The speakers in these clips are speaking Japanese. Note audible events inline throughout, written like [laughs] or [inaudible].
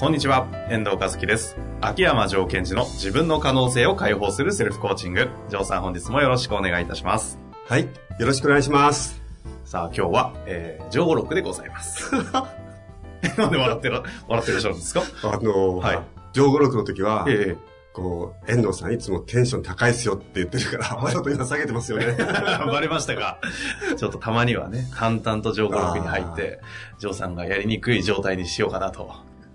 こんにちは、遠藤和樹です。秋山城賢治の自分の可能性を解放するセルフコーチング。城さん本日もよろしくお願いいたします。はい。よろしくお願いします。さあ今日は、えー、上録でございます。[laughs] なんで笑ってる、笑ってらっしゃるんですか？あの、はい上五六の時は、えこう、遠藤さんいつもテンション高いっすよって言ってるから、わざと今下げてますよね。え [laughs] バレましたか？ちょっとたまにはね、淡々と上録に入って、城さんがやりにくい状態にしようかなと、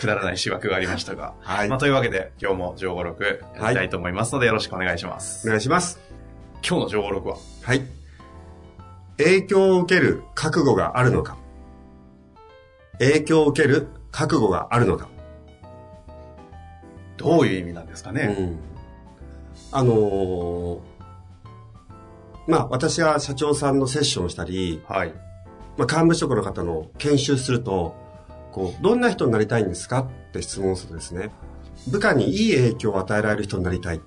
くだらない思惑がありましたが。はい。まあ、というわけで、今日も上五録やりたいと思いますので、よろしくお願いします。お願いします。今日の上五録は？はい。影響を受ける覚悟があるのか影響を受ける覚悟があるのかどういう意味なんですかね、うん。あのーまあ、私は社長さんのセッションをしたり、はい。まあ、幹部職の方の研修すると、こう、どんな人になりたいんですか？って質問するとですね、部下にいい影響を与えられる人になりたいっ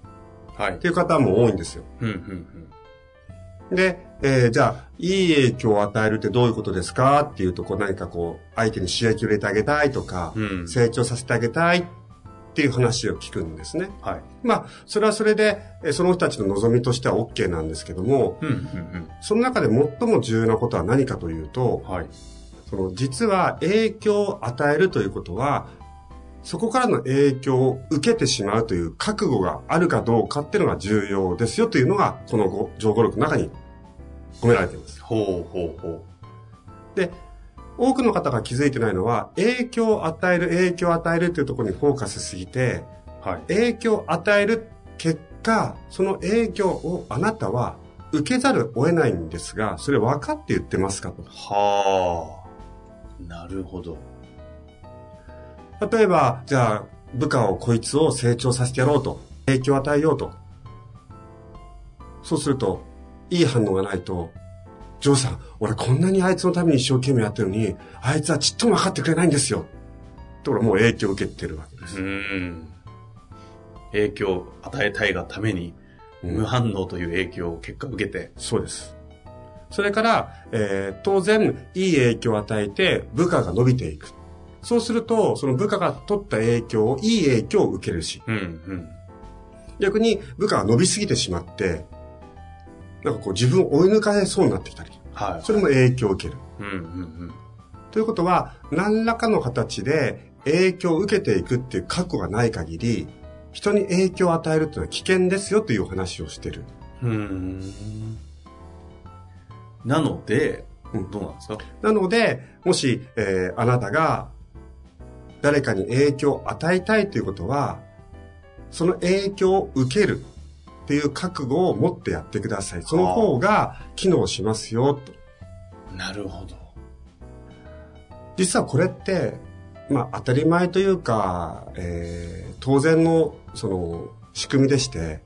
はい。ていう方も多いんですよ。うん、うん、うん。で、えーじゃあ、いい影響を与えるってどういうことですか？っていうと、こう何かこう、相手に刺激を入れてあげたいとか、うん成長させてあげたいっていう話を聞くんですね。はい。まあ、それはそれで、えーその人たちの望みとしては OK なんですけども、うん、うん、その中で最も重要なことは何かというとうん。、はい。その実は影響を与えるということは、そこからの影響を受けてしまうという覚悟があるかどうかっていうのが重要ですよというのが、このご情報録の中に込められています。ほうほうほで、多くの方が気づいてないのは、影響を与える、影響を与えるというところにフォーカスしすぎて、う。はい。影響を与える結果、その影響をあなたは受けざるを得ないんですが、それ分かって言ってますかと。はあ。なるほど。例えば、じゃあ、部下をこいつを成長させてやろうと。影響を与えようと。そうすると、いい反応がないと、ジョーさん、俺こんなにあいつのために一生懸命やってるのに、あいつはちっとも分かってくれないんですよ。って俺はもう影響を受けてるわけです。うん。影響を与えたいがために、うん無反応という影響を結果受けて、そうです。それから、えー当然、いい影響を与えて、部下が伸びていく。そうすると、その部下が取った影響を、いい影響を受けるし、うん、うん。逆に部下が伸びすぎてしまって、なんかこう自分を追い抜かれそうになってきたり、はい。それも影響を受ける。うん、うん、ということは、何らかの形で影響を受けていくっていう覚悟がない限り、人に影響を与えるっていうのは危険ですよというお話をしてる。うん。うん。なので、うんどうなんですか？なので、もし、えーあなたが誰かに影響を与えたいということは、その影響を受けるっていう覚悟を持ってやってください。その方が機能しますよ、と。なるほど。実はこれって、まあ当たり前というか、えー当然のその仕組みでして、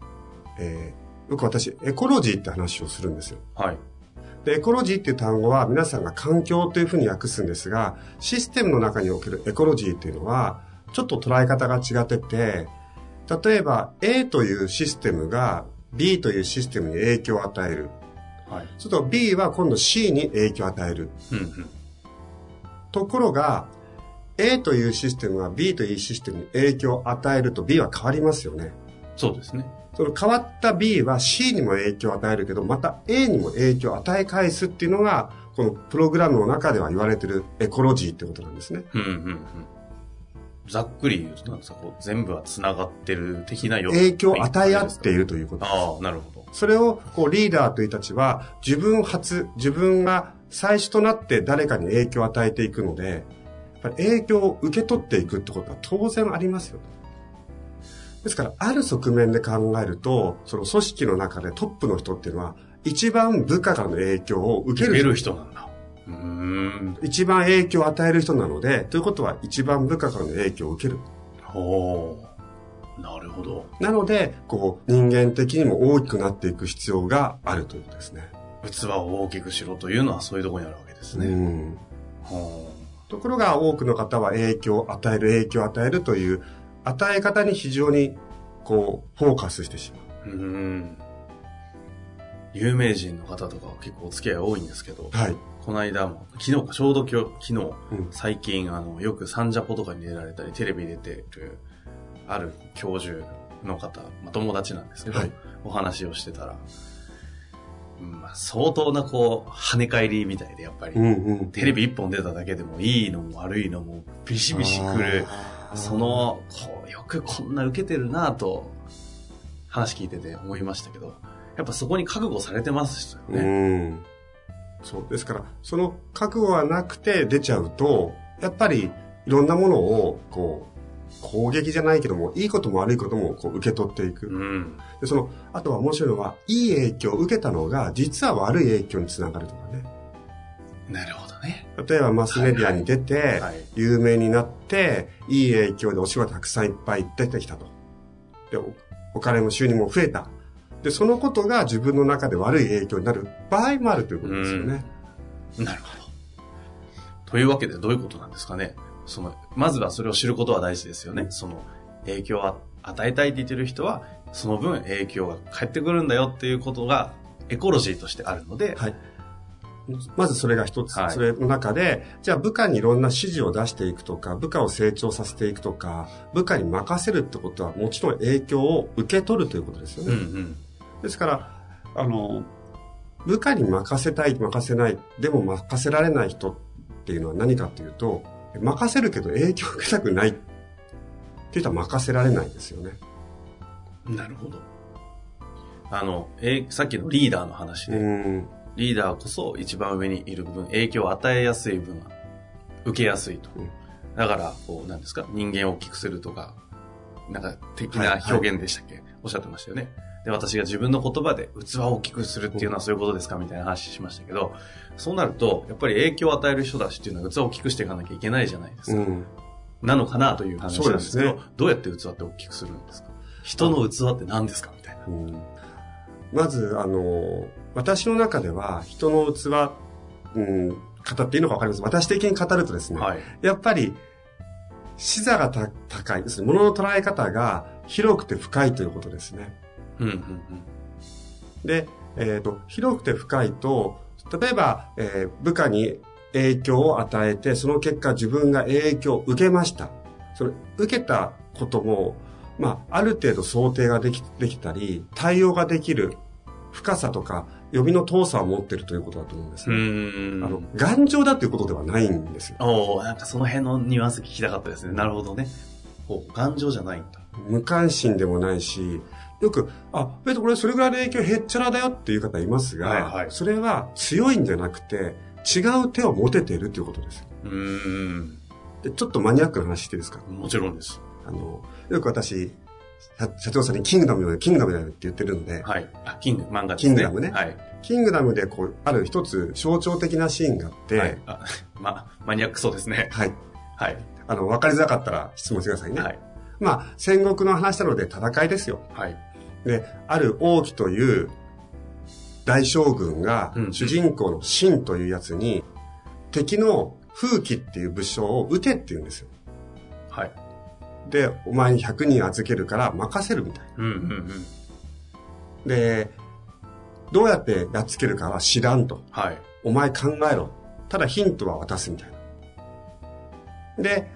えーよく私エコロジーって話をするんですよ。はい。で、エコロジーっていう単語は皆さんが環境というふうに訳すんですが、システムの中におけるエコロジーっていうのは、ちょっと捉え方が違ってて、例えば A というシステムが B というシステムに影響を与える。はい。すると B は今度 C に影響を与える。うん、うん。ところが、A というシステムが B というシステムに影響を与えると B は変わりますよね。そうですね。その変わった B は C にも影響を与えるけど、また A にも影響を与え返すっていうのが、このプログラムの中では言われてるエコロジーってことなんですね。うん、うん、うん。ざっくり言うと、なんか、こう、全部は繋がってる的なよ影響を与え合っているということです。ああ、なるほど。それをこうリーダーというたちは自分初、自分が最初となって誰かに影響を与えていくので、やっぱり影響を受け取っていくってことは当然ありますよ。ですから、ある側面で考えると、その組織の中でトップの人っていうのは、一番部下からの影響を受ける受ける人なんだ。うーん。一番影響を与える人なので、ということは一番部下からの影響を受ける。ほう。なるほど。なので、こう、人間的にも大きくなっていく必要があるということですね。器を大きくしろというのはそういうところにあるわけですね。うん。ほところが多くの方は影響を与える、影響を与えるという、与え方に非常に、こう、フォーカスしてしまう。うーん。有名人の方とかは結構お付き合い多いんですけど、う。はい。この間も、昨日か、ちょうど今日、昨日、うん最近、あの、よくサンジャポとかに出られたり、テレビに出てる、ある教授の方、まあ、友達なんですけど、はいお話をしてたら、うんまあ、相当なこう、跳ね返りみたいで、やっぱり、うんうん。テレビ一本出ただけでも、いいのも悪いのも、ビシビシくる、そ、の、こう、よくこんな受けてるなぁと、話聞いてて思いましたけど、やっぱそこに覚悟されてますようね。ん。そう。ですから、その覚悟はなくて出ちゃうと、やっぱりいろんなものを、こう、攻撃じゃないけども、いいことも悪いこともこう受け取っていく。うん。で、その、あとは面白いのは、いい影響を受けたのが、実は悪い影響につながるとかね。なるほどね。例えばマスメディアに出て、はい。有名になって、いい影響でお仕事たくさんいっぱい出てきたと。で、おお金も収入も増えた。で、そのことが自分の中で悪い影響になる場合もあるということですよね。なるほど。というわけでどういうことなんですかね。その、まずはそれを知ることは大事ですよね。その、影響を与えたいって言ってる人は、その分影響が返ってくるんだよっていうことが、エコロジーとしてあるので、はい。まずそれが一つ。はいそれの中で、じゃあ部下にいろんな指示を出していくとか、部下を成長させていくとか、部下に任せるってことはもちろん影響を受け取るということですよね。うんうん。ですから、あの、部下に任せたい、任せない、でも任せられない人っていうのは何かというと、任せるけど影響を受けたくないっていう人は任せられないですよね。なるほど。あの、えーさっきのリーダーの話で、うん。リーダーこそ一番上にいる分、影響を与えやすい分、受けやすいと。うんだから、こう、なんですか、人間を大きくするとか、なんか、的はいな表現でしたっけ、おっしゃってましたよね。で、私が自分の言葉で器を大きくするっていうのはそういうことですか？みたいな話しましたけど、そうなると、やっぱり影響を与える人たちっていうのは器を大きくしていかなきゃいけないじゃないですか。うん。なのかなという話なんですけど、そうですどうやって器って大きくするんですか？人の器って何ですか？みたいな。うんまず、あの、私の中では人の器、うん、語っていいのか分かります。私的に語るとですね、はい。やっぱり、視座がた高いですね。物の捉え方が広くて深いということですね。うん、うん、で、えっ、と、広くて深いと、例えば、えー部下に影響を与えて、その結果自分が影響を受けました。それ、受けたことも、まあ、ある程度想定ができ、できたり、対応ができる深さとか、読みの遠さを持っているということだと思うんですね。あの、頑丈だということではないんですよ。おおなんかその辺のニュアンス聞きたかったですね。なるほどね。お頑丈じゃないんだ。無関心でもないし、よく、あ、えっと、これそれぐらいの影響へっちゃらだよっていう方いますが、はいはいそれは強いんじゃなくて、違う手を持てているということです。うーん。で、ちょっとマニアックな話していいですか？もちろんです。あの、よく私、社社長さんにキングダムキングダムだよって言ってるので、はい。あ、キング、漫画ですね。キングダムねはい。キングダムでこう、ある一つ象徴的なシーンがあって、はい。あ、[laughs] ま、マニアックそうですね。はい。はい。あの、わかりづらかったら質問してくださいね。はい。まあ、戦国の話なので戦いですよ。はい。で、ある王毅という大将軍がうん、主人公の秦というやつに、敵の風紀っていう武将を撃てって言うんですよ。はい。で、お前に100人預けるから任せるみたいうん、うん、うん。な。で、どうやってやっつけるかは知らんと。はい。お前考えろ。ただヒントは渡すみたいな。で、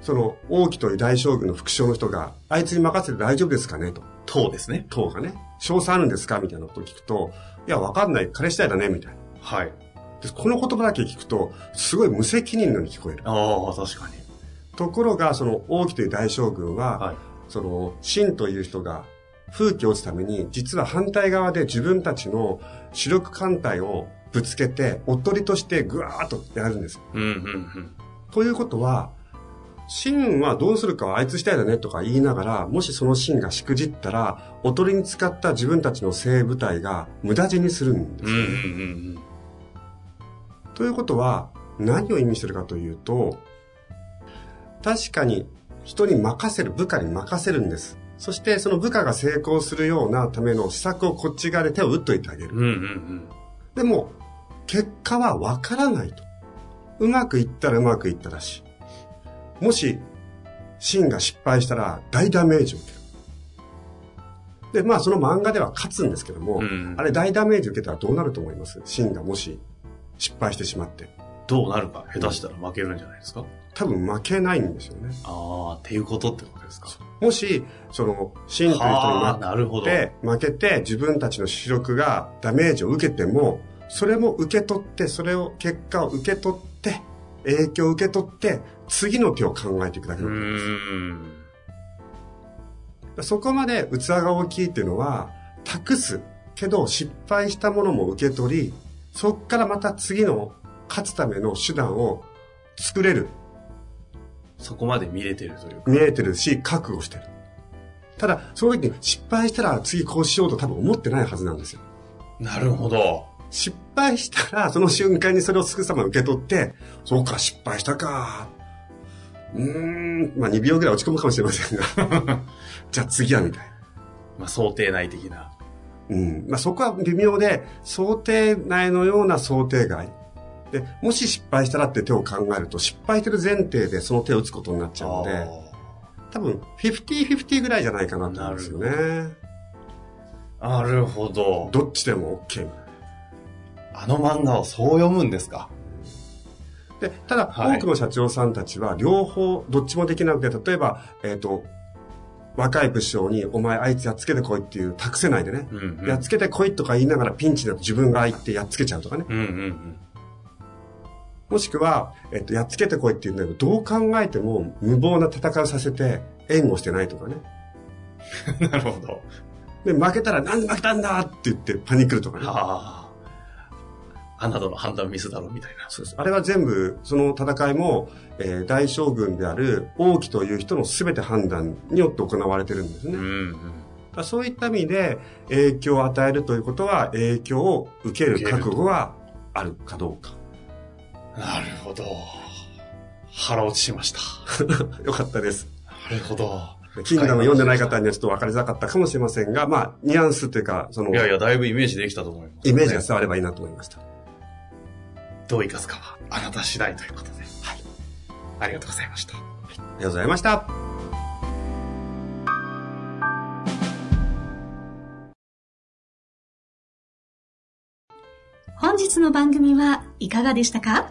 その王毅という大将軍の副将の人が、あいつに任せて大丈夫ですかねと。塔ですね。党がね、賞賛あるんですかみたいなことを聞くと、いや、わかんない。彼次第だねみたいな。はい。でこの言葉だけ聞くと、すごい無責任のように聞こえる。ああ、確かに。ところが、その王毅という大将軍は、はい。その、秦という人が風紀を打つために、実は反対側で自分たちの主力艦隊をぶつけて、おとりとしてぐわーっとやるんですよ。うん、うん、うん。ということは、芯はどうするかはあいつ次第だねとか言いながら、もしその芯がしくじったら、おとりに使った自分たちの生部体が無駄死にするんですよね。うんうんうんということは、何を意味してるかというと、確かに人に任せる、部下に任せるんです。そしてその部下が成功するようなための施策をこっち側で手を打っといてあげる。うん。うんうんでも、結果はわからないと。うまくいったらうまくいったらしい。もし、シンが失敗したら大ダメージを受ける。で、まあその漫画では勝つんですけども、うんあれ大ダメージ受けたらどうなると思います？シンがもし失敗してしまって。どうなるか、下手したら負けるんじゃないですか？多分負けないんですよね。ああ、っていうことってことですか？もし、その、シンという人になるほど。けて、負けて自分たちの主力がダメージを受けても、それも受け取って、それを、結果を受け取って、影響を受け取って、次の手を考えていくだけうなんで。す。そこまで器が大きいっていうのは、託す。けど、失敗したものも受け取り、そっからまた次の勝つための手段を作れる。そこまで見れてるというか。見えてるし、覚悟してる。ただ、その時に失敗したら次こうしようと多分思ってないはずなんですよ。なるほど。失敗したら、その瞬間にそれをすぐさま受け取って、そうか、失敗したか。うーん、まあ2秒ぐらい落ち込むかもしれませんが。[laughs] じゃあ次はみたいな。まあ、想定内的な。うん。まあそこは微妙で、想定内のような想定外。で、もし失敗したらって手を考えると、失敗してる前提でその手を打つことになっちゃうので、多分、50-50ぐらいじゃないかなと思うんですよね。なるほど。どっちでも OK。あの漫画をそう読むんですか？で、ただ、はい多くの社長さんたちは、両方、どっちもできなくて、例えば、えっ、と、若い武将に、お前あいつやっつけてこいっていう、託せないでね、うんうん。やっつけてこいとか言いながらピンチだと自分が相手やっつけちゃうとかね。うんうんもしくは、えっ、と、やっつけてこいって言うんだけど、どう考えても無謀な戦いをさせて、援護してないとかね。うん。なるほど。で、負けたら、なんで負けたんだって言ってパニクるとかね。ああ。あなたの判断ミスだろ、みたいな。そうです。あれは全部、その戦いも、えー大将軍である王毅という人の全て判断によって行われてるんですね。うんうん。そういった意味で影響を与えるということは影響を受ける覚悟があるかどうか。なるほど。腹落ちしました。[laughs] よかったです。なるほど。キングダム読んでない方にはちょっと分かりづらかったかもしれませんが、まあ、ニュアンスというか、その、いやいや、だいぶイメージできたと思います、イメージが伝わればいいなと思いました。どう生かすかは、あなた次第ということで。はい。ありがとうございました。ありがとうございました。本日の番組はいかがでしたか？